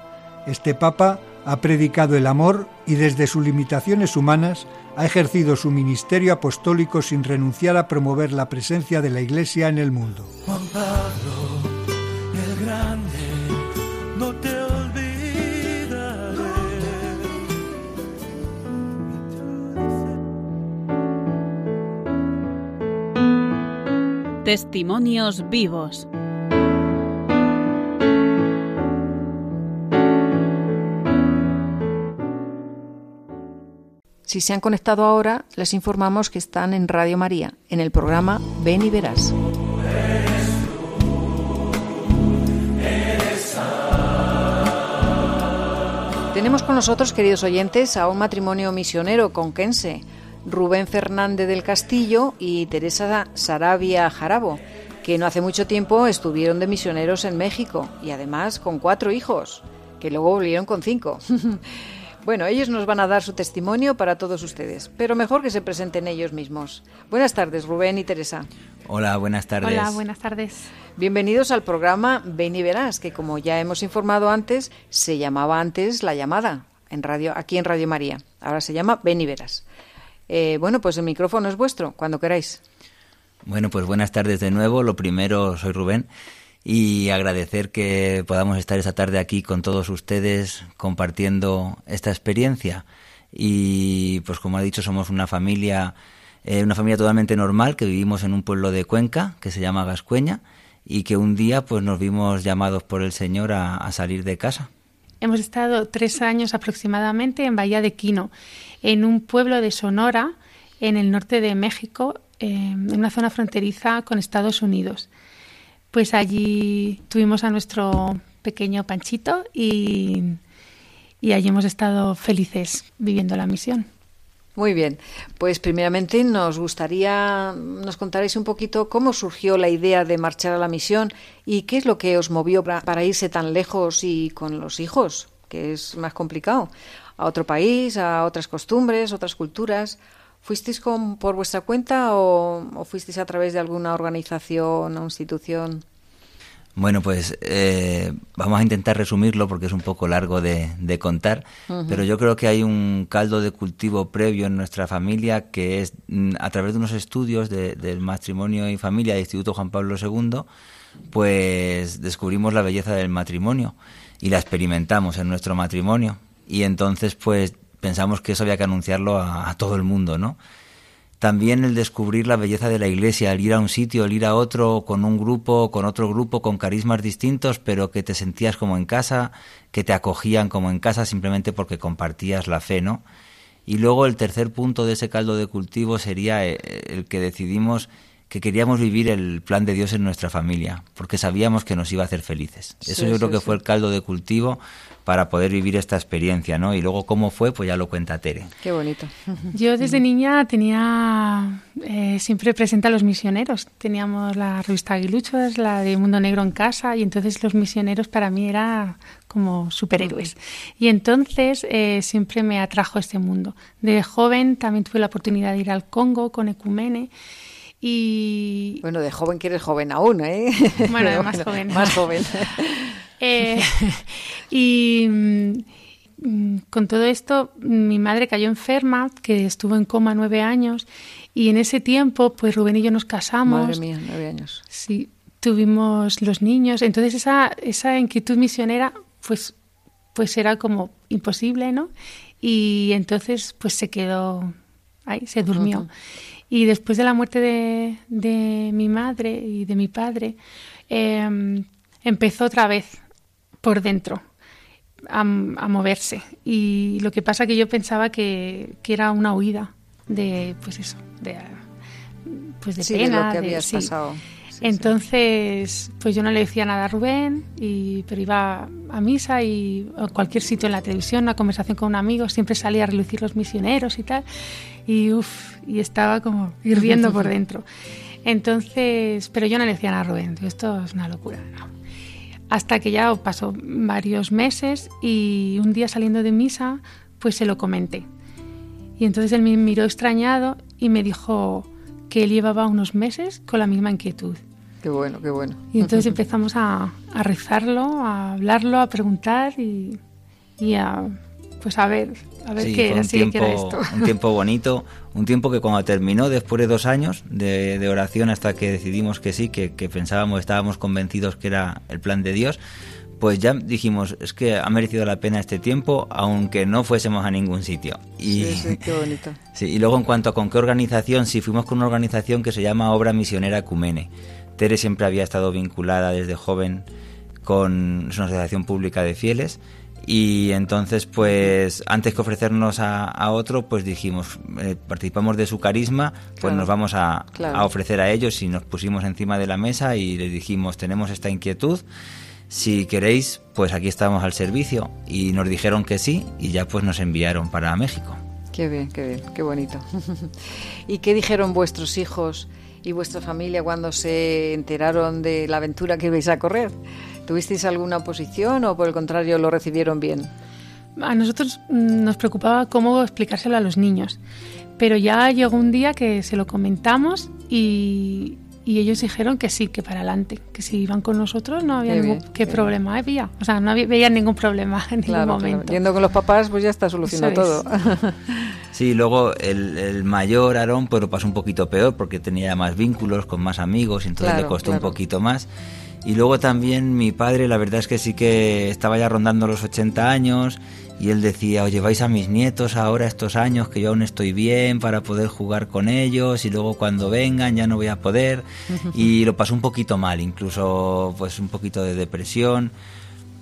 Este Papa ha predicado el amor y desde sus limitaciones humanas ha ejercido su ministerio apostólico sin renunciar a promover la presencia de la Iglesia en el mundo. Testimonios vivos. Si se han conectado ahora, les informamos que están en Radio María, en el programa Ven y Verás. Tenemos con nosotros, queridos oyentes, a un matrimonio misionero conquense, Rubén Fernández del Castillo y Teresa Sarabia Jarabo, que no hace mucho tiempo estuvieron de misioneros en México y además con cuatro hijos, que luego volvieron con cinco. Bueno, ellos nos van a dar su testimonio para todos ustedes, pero mejor que se presenten ellos mismos. Buenas tardes, Rubén y Teresa. Hola, buenas tardes. Hola, buenas tardes. Bienvenidos al programa Ven y Verás, que como ya hemos informado antes, se llamaba antes La Llamada, en radio, aquí en Radio María. Ahora se llama Ven y Verás. Eh, bueno, pues el micrófono es vuestro, cuando queráis. Bueno, pues buenas tardes de nuevo. Lo primero, soy Rubén y agradecer que podamos estar esta tarde aquí con todos ustedes compartiendo esta experiencia. Y pues como ha dicho, somos una familia, eh, una familia totalmente normal que vivimos en un pueblo de Cuenca que se llama Gascueña y que un día pues nos vimos llamados por el Señor a, a salir de casa. Hemos estado tres años aproximadamente en Bahía de Quino, en un pueblo de Sonora, en el norte de México, eh, en una zona fronteriza con Estados Unidos. Pues allí tuvimos a nuestro pequeño Panchito y, y allí hemos estado felices viviendo la misión. Muy bien, pues primeramente nos gustaría, nos contaréis un poquito cómo surgió la idea de marchar a la misión y qué es lo que os movió para, para irse tan lejos y con los hijos, que es más complicado, a otro país, a otras costumbres, otras culturas. ¿Fuisteis con, por vuestra cuenta o, o, fuisteis a través de alguna organización o institución? Bueno, pues eh, vamos a intentar resumirlo porque es un poco largo de, de contar, pero yo creo que hay un caldo de cultivo previo en nuestra familia que es mm, a través de unos estudios de- del matrimonio y familia del Instituto Juan Pablo II, pues descubrimos la belleza del matrimonio y la experimentamos en nuestro matrimonio y entonces pues pensamos que eso había que anunciarlo a, todo el mundo, ¿no? También el descubrir la belleza de la iglesia, el ir a un sitio, el ir a otro con un grupo, con otro grupo, con carismas distintos, pero que te sentías como en casa, que te acogían como en casa simplemente porque compartías la fe, ¿no? Y luego el tercer punto de ese caldo de cultivo sería eh, el que decidimos que queríamos vivir el plan de Dios en nuestra familia, porque sabíamos que nos iba a hacer felices. Eso Sí, yo creo que sí. fue el caldo de cultivo para poder vivir esta experiencia, ¿no? Y luego cómo fue, pues ya lo cuenta Tere. Qué bonito. Yo desde niña tenía eh, siempre presente a los misioneros. Teníamos la revista Aguiluchos, la de Mundo Negro en casa, y entonces los misioneros para mí era como superhéroes. Y entonces eh, siempre me atrajo este mundo. De joven también tuve la oportunidad de ir al Congo con Ecumene. Y Bueno, de joven que eres joven aún, ¿eh? Bueno, Pero más joven. Más joven. Eh, y mm, con todo esto, mi madre cayó enferma, que estuvo en coma nueve años, y en ese tiempo, pues Rubén y yo nos casamos. Madre mía, nueve años. Sí, tuvimos los niños. Entonces esa, esa inquietud misionera, pues, pues era como imposible, ¿no? Y entonces, pues se quedó ahí, se durmió. Ujú. Y después de la muerte de, de mi madre y de mi padre, eh, empezó otra vez por dentro a, a moverse. Y lo que pasa que yo pensaba que, que era una huida de, pues eso, de, pues de Sí, de pena. lo que de- habías sí. Entonces, pues yo no le decía nada a Rubén, y, pero iba a misa y a cualquier sitio en la televisión, una conversación con un amigo, siempre salía a relucir los misioneros y tal, y uff, y estaba como hirviendo por dentro. Entonces, pero yo no le decía nada a Rubén, esto es una locura. no. Hasta que ya pasó varios meses y un día saliendo de misa, pues se lo comenté. Y entonces él me miró extrañado y me dijo que él llevaba unos meses con la misma inquietud. Qué bueno, qué bueno. Y entonces empezamos a, a rezarlo, a hablarlo, a preguntar y, y a pues a ver, a ver Sí, qué era, un sí, qué era tiempo, esto. un tiempo bonito, un tiempo que cuando terminó, después de dos años de, de oración hasta que decidimos que sí, que, que pensábamos, estábamos convencidos que era el plan de Dios, pues ya dijimos, es que ha merecido la pena este tiempo, aunque no fuésemos a ningún sitio. Y, Sí, sí, qué bonito. Sí, y luego en cuanto a con qué organización, sí, fuimos con una organización que se llama Obra Misionera Cumene. Tere siempre había estado vinculada desde joven con es una asociación pública de fieles y entonces pues antes que ofrecernos a, a otro pues dijimos eh, participamos de su carisma pues Claro. nos vamos a, Claro. a ofrecer a ellos y nos pusimos encima de la mesa y les dijimos tenemos esta inquietud si queréis pues aquí estamos al servicio y nos dijeron que sí y ya pues nos enviaron para México Qué bien, qué bien, qué bonito. ¿Y qué dijeron vuestros hijos y vuestra familia cuando se enteraron de la aventura que ibais a correr? ¿Tuvisteis alguna oposición o por el contrario lo recibieron bien? A nosotros mm, nos preocupaba cómo explicárselo a los niños, pero ya llegó un día que se lo comentamos y, y ellos dijeron que sí, que para adelante, que si iban con nosotros no había Qué ningún bien, qué qué problema había, o sea, no había, veían ningún problema en ningún Claro, claro. momento. Yendo con los papás, pues ya está solucionado Eso es. todo. Sí, luego el, el mayor Aarón pues lo pasó un poquito peor porque tenía más vínculos con más amigos y entonces Claro, le costó claro. un poquito más. Y luego también mi padre, la verdad es que sí que estaba ya rondando los 80 años y él decía, oye, vais a mis nietos ahora estos años que yo aún estoy bien para poder jugar con ellos y luego cuando vengan ya no voy a poder. Y lo pasó un poquito mal, incluso pues un poquito de depresión.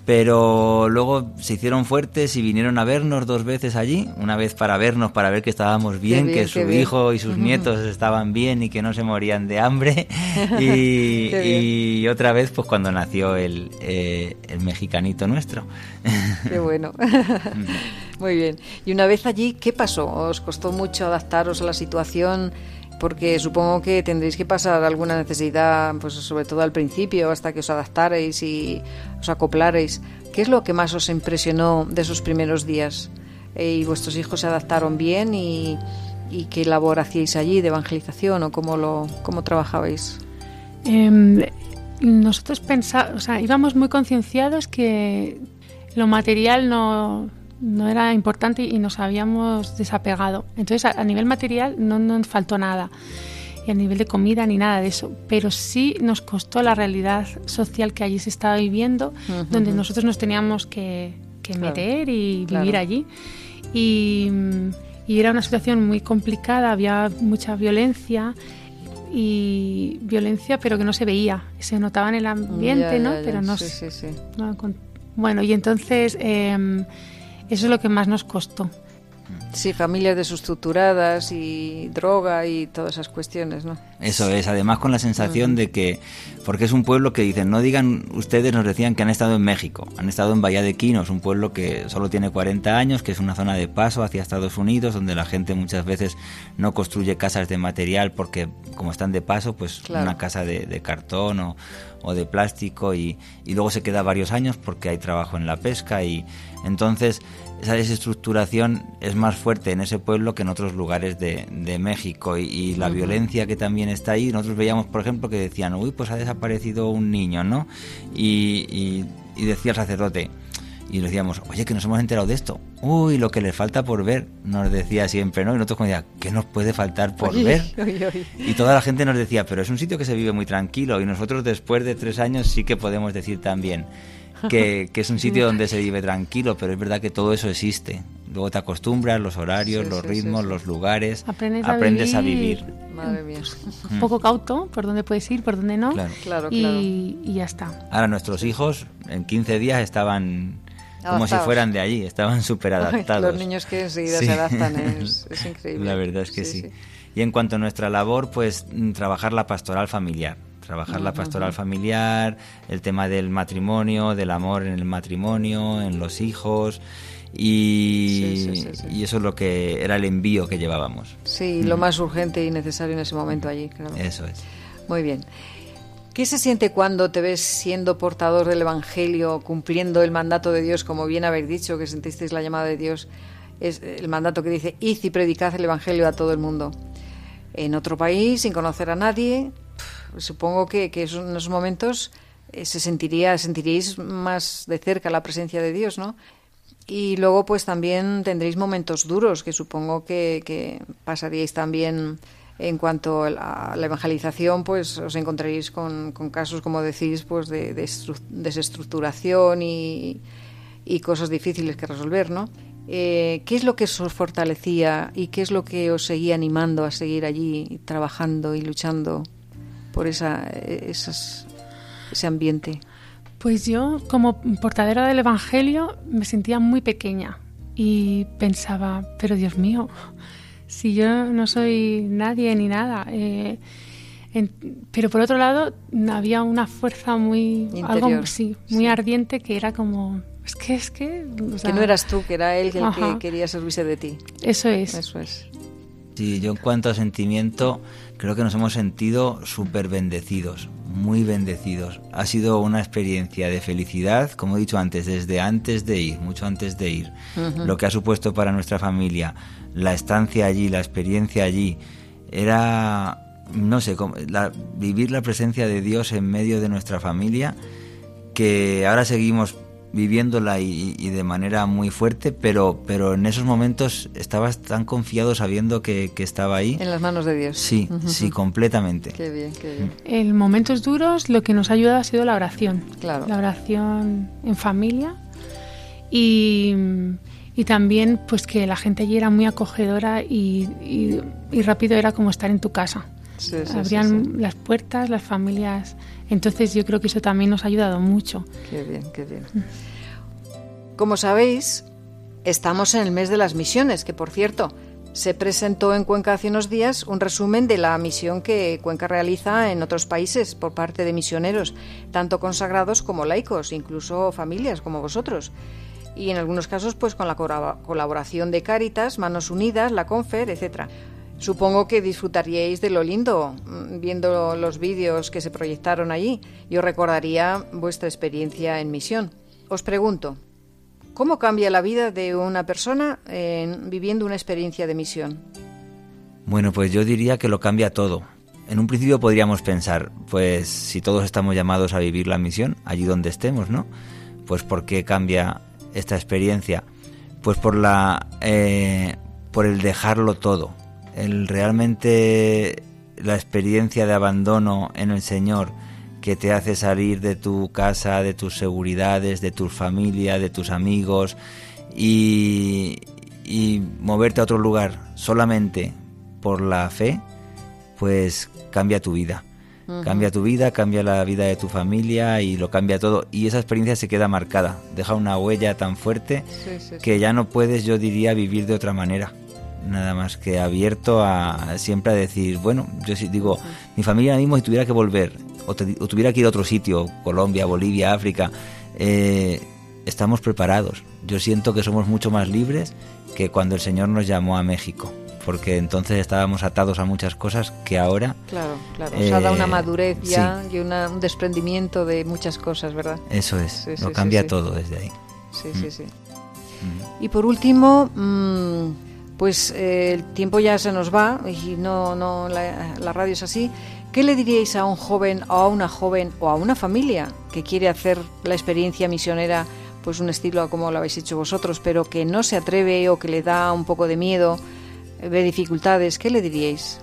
Pero luego se hicieron fuertes y vinieron a vernos dos veces allí, una vez para vernos, para ver que estábamos bien, bien, que su bien. hijo y sus nietos estaban bien y que no se morían de hambre. y, y otra vez, pues cuando nació el, eh, el mexicanito nuestro. Qué bueno. Muy bien. Y una vez allí, ¿qué pasó? ¿Os costó mucho adaptaros a la situación? Porque supongo que tendréis que pasar alguna necesidad, pues sobre todo al principio, hasta que os adaptarais y os acoplarais. ¿Qué es lo que más os impresionó de esos primeros días? Eh, ¿Y vuestros hijos se adaptaron bien? ¿Y, y qué labor hacíais allí de evangelización o cómo, lo, cómo trabajabais? Em, nosotros pensábamos, o sea, íbamos muy concienciados que lo material no, no era importante y nos habíamos desapegado. Entonces, a, a nivel material no nos faltó nada, y a nivel de comida ni nada de eso, pero sí nos costó la realidad social que allí se estaba viviendo, donde nosotros nos teníamos que, que Claro, meter y claro. vivir allí. Y, y era una situación muy complicada, había mucha violencia y violencia pero que no se veía, se notaba en el ambiente, Ya, ¿no? ya, ya. Pero no Sí, sí, sí. no con- bueno, y entonces eh, eso es lo que más nos costó. Sí, familias desestructuradas y droga y todas esas cuestiones, ¿no? Eso es, además con la sensación de que, porque es un pueblo que dicen, no digan, ustedes nos decían que han estado en México, han estado en Bahía de Quinos, un pueblo que solo tiene 40 años, que es una zona de paso hacia Estados Unidos, donde la gente muchas veces no construye casas de material porque como están de paso, pues Claro. una casa de, de cartón o, o de plástico y, y luego se queda varios años porque hay trabajo en la pesca y entonces esa desestructuración es más fuerte en ese pueblo que en otros lugares de, de México y, y la violencia que también está ahí. Nosotros veíamos, por ejemplo, que decían, uy, pues ha desaparecido un niño, ¿no? Y, y- y decía el sacerdote, y le decíamos, oye, que nos hemos enterado de esto. Uy, lo que le falta por ver, nos decía siempre, ¿no? Y nosotros como decía, ¿qué nos puede faltar por Oye, ver? oye, oye. Y toda la gente nos decía, pero es un sitio que se vive muy tranquilo y nosotros después de tres años sí que podemos decir también que, que es un sitio donde se vive tranquilo, pero es verdad que todo eso existe. Luego te acostumbras, los horarios, Sí, los sí, ritmos, sí, sí. los lugares, Aprendes a aprendes a vivir. vivir. Madre mía. Un poco cauto, por dónde puedes ir, por dónde no. Claro. Claro, y, claro. y ya está. Ahora nuestros hijos en 15 días estaban como si fueran de allí, estaban súper adaptados. Los niños que enseguida Sí. se adaptan es, es increíble. La verdad es que Sí, sí. sí. Y en cuanto a nuestra labor, pues mm, trabajar la pastoral familiar. Trabajar la pastoral familiar, el tema del matrimonio, del amor en el matrimonio, en los hijos. Y, Sí, sí, sí, sí. y eso es lo que era el envío que llevábamos. Sí, lo más urgente y necesario en ese momento allí, claro. Eso es. Muy bien. ¿Qué se siente cuando te ves siendo portador del Evangelio, cumpliendo el mandato de Dios, como bien habéis dicho, que sentisteis la llamada de Dios? Es el mandato que dice, id y predicad el Evangelio a todo el mundo. En otro país, sin conocer a nadie, supongo que, en esos momentos eh, se sentiría, sentiríais más de cerca la presencia de Dios, ¿no? Y luego, pues también tendréis momentos duros, que supongo que, que pasaríais también en cuanto a la, evangelización, pues os encontraréis con, casos, como decís, pues de, de estru- desestructuración y, y cosas difíciles que resolver, ¿no? Eh, ¿Qué es lo que os fortalecía y qué es lo que os seguía animando a seguir allí trabajando y luchando por esa, esas, ese ambiente? Pues yo, como portadora del Evangelio, me sentía muy pequeña y pensaba, pero Dios mío, si yo no soy nadie ni nada. eh, en- pero por otro lado, había una fuerza muy, algo, sí, muy ardiente que era como, es que, es que... o sea, que no eras tú, que era él el que quería servirse de ti. Eso es. Eso es. Sí, yo en cuanto a sentimiento, creo que nos hemos sentido súper bendecidos, muy bendecidos. Ha sido una experiencia de felicidad, como he dicho antes, desde antes de ir, mucho antes de ir. Lo que ha supuesto para nuestra familia, la estancia allí, la experiencia allí, era, no sé, como- la- vivir la presencia de Dios en medio de nuestra familia, que ahora seguimos viviéndola y, y de manera muy fuerte, pero, pero en esos momentos estabas tan confiado sabiendo que, que estaba ahí. En las manos de Dios. Sí, sí, completamente. Qué bien, qué bien. En momentos duros lo que nos ha ayudado ha sido la oración. Claro. La oración en familia y, y también pues que la gente allí era muy acogedora y, y- y rápido era como estar en tu casa. Sí, sí, Abrían sí, las puertas, las familias. Entonces yo creo que eso también nos ha ayudado mucho. Qué bien, qué bien. Como sabéis, estamos en el mes de las misiones, que por cierto, se presentó en Cuenca hace unos días un resumen de la misión que Cuenca realiza en otros países por parte de misioneros, tanto consagrados como laicos, incluso familias como vosotros. Y en algunos casos, pues con la colab- colaboración de Cáritas, Manos Unidas, la Confer, etcétera. Supongo que disfrutaríais de lo lindo mm, viendo los vídeos que se proyectaron allí y os recordaría vuestra experiencia en misión. Os pregunto, ¿cómo cambia la vida de una persona en- viviendo una experiencia de misión? Bueno, pues yo diría que lo cambia todo. en un principio podríamos pensar, pues si todos estamos llamados a vivir la misión, allí donde estemos, ¿no? Pues ¿por qué cambia esta experiencia? Pues por la eh, por el dejarlo todo, el realmente la experiencia de abandono en el Señor que te hace salir de tu casa, de tus seguridades, de tu familia, de tus amigos y, y moverte a otro lugar solamente por la fe, pues cambia tu vida. Cambia tu vida, cambia la vida de tu familia y lo cambia todo. Y esa experiencia se queda marcada, deja una huella tan fuerte Sí, sí, sí. que ya no puedes, yo diría, vivir de otra manera. Nada más que abierto a siempre a decir, bueno, yo sí digo, mi familia ahora mismo si tuviera que volver o, te- o tuviera que ir a otro sitio, Colombia, Bolivia, África, eh, estamos preparados. Yo siento que somos mucho más libres que cuando el Señor nos llamó a México, porque entonces estábamos atados a muchas cosas que ahora Claro, claro. Os ha dado una Eh, madurez sí. ya y una- un desprendimiento de muchas cosas, ¿verdad? eso es, Sí, sí, lo sí, cambia sí. todo desde ahí. Sí, Mm. sí, sí. Y por último, mm, pues eh, el tiempo ya se nos va y no, no la, radio es así. ¿Qué le diríais a un joven o a una joven o a una familia que quiere hacer la experiencia misionera, pues un estilo como lo habéis hecho vosotros, pero que no se atreve o que le da un poco de miedo, ve dificultades? ¿Qué le diríais?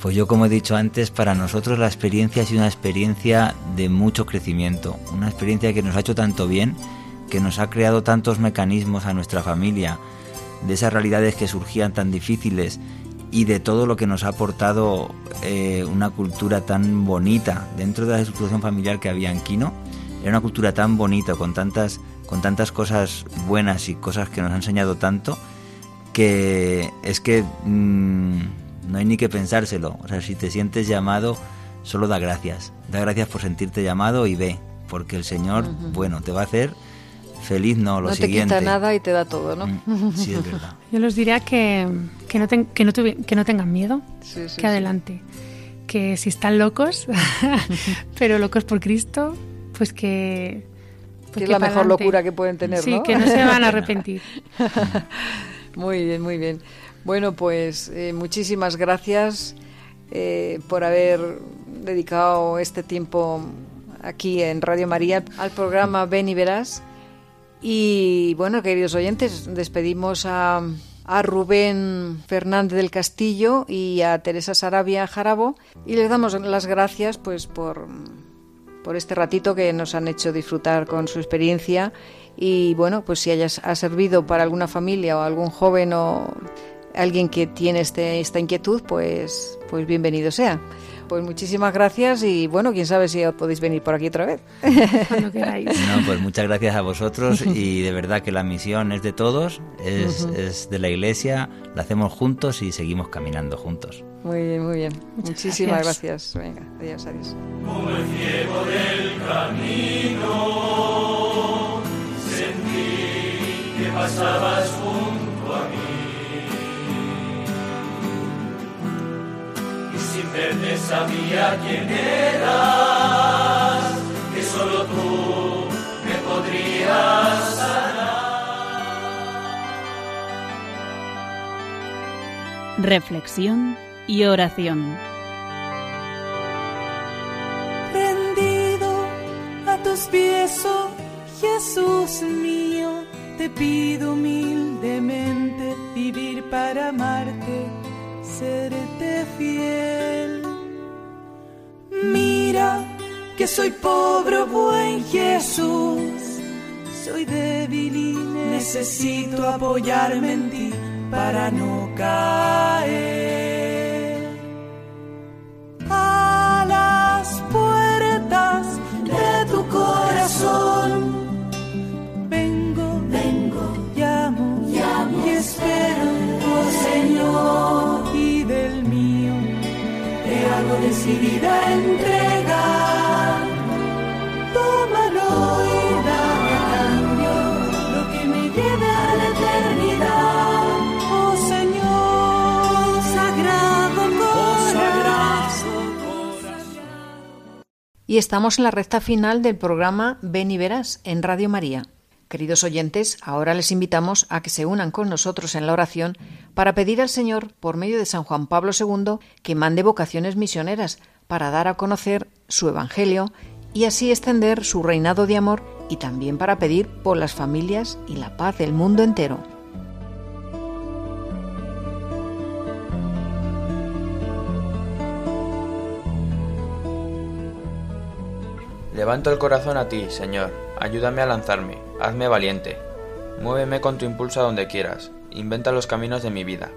Pues yo, como he dicho antes, para nosotros la experiencia ha sido una experiencia de mucho crecimiento, una experiencia que nos ha hecho tanto bien, que nos ha creado tantos mecanismos a nuestra familia, de esas realidades que surgían tan difíciles y de todo lo que nos ha aportado eh, una cultura tan bonita dentro de la estructuración familiar que había en Quino. Era una cultura tan bonita, con tantas, con tantas cosas buenas y cosas que nos ha enseñado tanto, que es que mm, no hay ni que pensárselo. O sea, si te sientes llamado, solo da gracias. Da gracias por sentirte llamado y ve, porque el Señor, bueno, te va a hacer feliz, no, lo no te siguiente. quita nada y te da todo, ¿no? Mm, sí, es verdad. Yo les diría que, que, no, ten- que, no tuvi- que no tengan miedo, Sí, sí, que sí. adelante. Que si están locos, pero locos por Cristo, pues que... pues que es la mejor locura que pueden tener, Sí, ¿no? que no se van a arrepentir. Muy bien, muy bien. Bueno, pues eh, muchísimas gracias eh, por haber dedicado este tiempo aquí en Radio María al programa Ven y Verás. Y bueno, queridos oyentes, despedimos a, a Rubén Fernández del Castillo y a Teresa Sarabia Jarabo y les damos las gracias pues por, por este ratito que nos han hecho disfrutar con su experiencia y bueno, pues si hayas, ha servido para alguna familia o algún joven o alguien que tiene este, esta inquietud, pues, pues bienvenido sea. Pues muchísimas gracias y bueno, quién sabe si podéis venir por aquí otra vez. Cuando queráis. No, pues muchas gracias a vosotros y de verdad que la misión es de todos, es, Ujú. es de la iglesia, la hacemos juntos y seguimos caminando juntos. Muy bien, muy bien. Muchísimas gracias. gracias. Venga, adiós, adiós. Como el ciego del camino, sentí que pasabas junto Verte sabía quién eras, que solo tú me podrías sanar. Reflexión y oración. rendido a tus pies, oh Jesús mío, te pido humildemente vivir para amarte, fiel. Mira que soy pobre, oh buen Jesús, soy débil y necesito apoyarme en ti para no caer Y estamos en la recta final del programa Ven y Verás en Radio María. Queridos oyentes, ahora les invitamos a que se unan con nosotros en la oración para pedir al Señor, por medio de San Juan Pablo II, que mande vocaciones misioneras para dar a conocer su Evangelio y así extender su reinado de amor y también para pedir por las familias y la paz del mundo entero. Levanto el corazón a ti, Señor, ayúdame a lanzarme, hazme valiente. Muéveme con tu impulso a donde quieras, inventa los caminos de mi vida.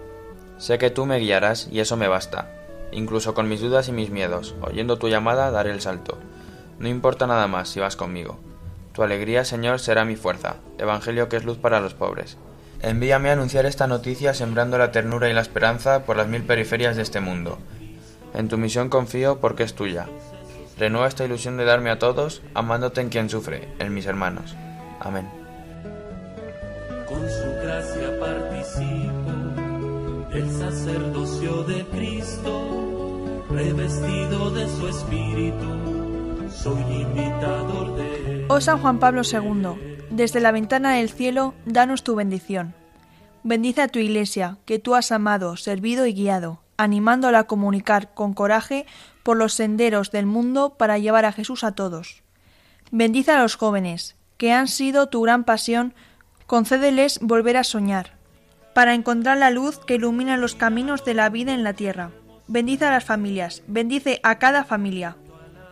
Sé que tú me guiarás y eso me basta. Incluso con mis dudas y mis miedos, oyendo tu llamada, daré el salto. No importa nada más si vas conmigo. Tu alegría, Señor, será mi fuerza, Evangelio que es luz para los pobres. Envíame a anunciar esta noticia sembrando la ternura y la esperanza por las mil periferias de este mundo. En tu misión confío porque es tuya. Renueva esta ilusión de darme a todos, amándote en quien sufre, en mis hermanos. Amén. Con su gracia participo del sacerdocio de Cristo, revestido de su espíritu, soy imitador de él. Oh San Juan Pablo II, desde la ventana del cielo, danos tu bendición. Bendice a tu iglesia, que tú has amado, servido y guiado, animándola a comunicar con coraje por los senderos del mundo para llevar a Jesús a todos. Bendice a los jóvenes, que han sido tu gran pasión, concédeles volver a soñar, para encontrar la luz que ilumina los caminos de la vida en la tierra. Bendice a las familias, bendice a cada familia,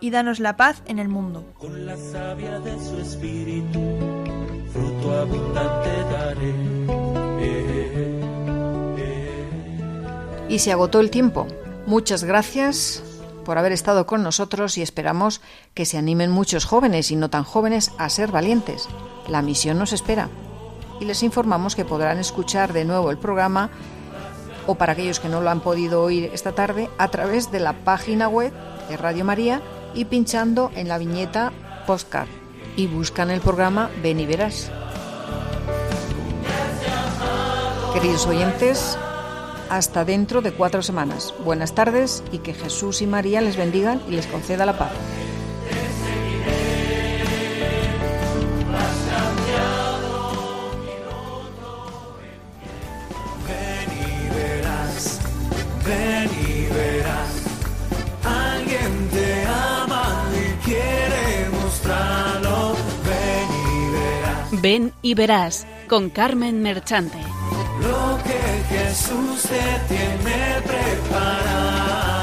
y danos la paz en el mundo. Con la savia de su espíritu, fruto abundante daré. Eh, eh, Y se agotó el tiempo. Muchas gracias por haber estado con nosotros y esperamos que se animen muchos jóvenes y no tan jóvenes a ser valientes. La misión nos espera. Y les informamos que podrán escuchar de nuevo el programa o para aquellos que no lo han podido oír esta tarde a través de la página web de Radio María y pinchando en la viñeta Postcard y buscan el programa Ven y Verás. Queridos oyentes, hasta dentro de cuatro semanas. Buenas tardes y que Jesús y María les bendigan y les conceda la paz. Ven y verás, ven y verás. Alguien te ama y quiere mostrarlo. Ven y verás Ven y verás con Carmen Merchante. Lo que Jesús te tiene preparado.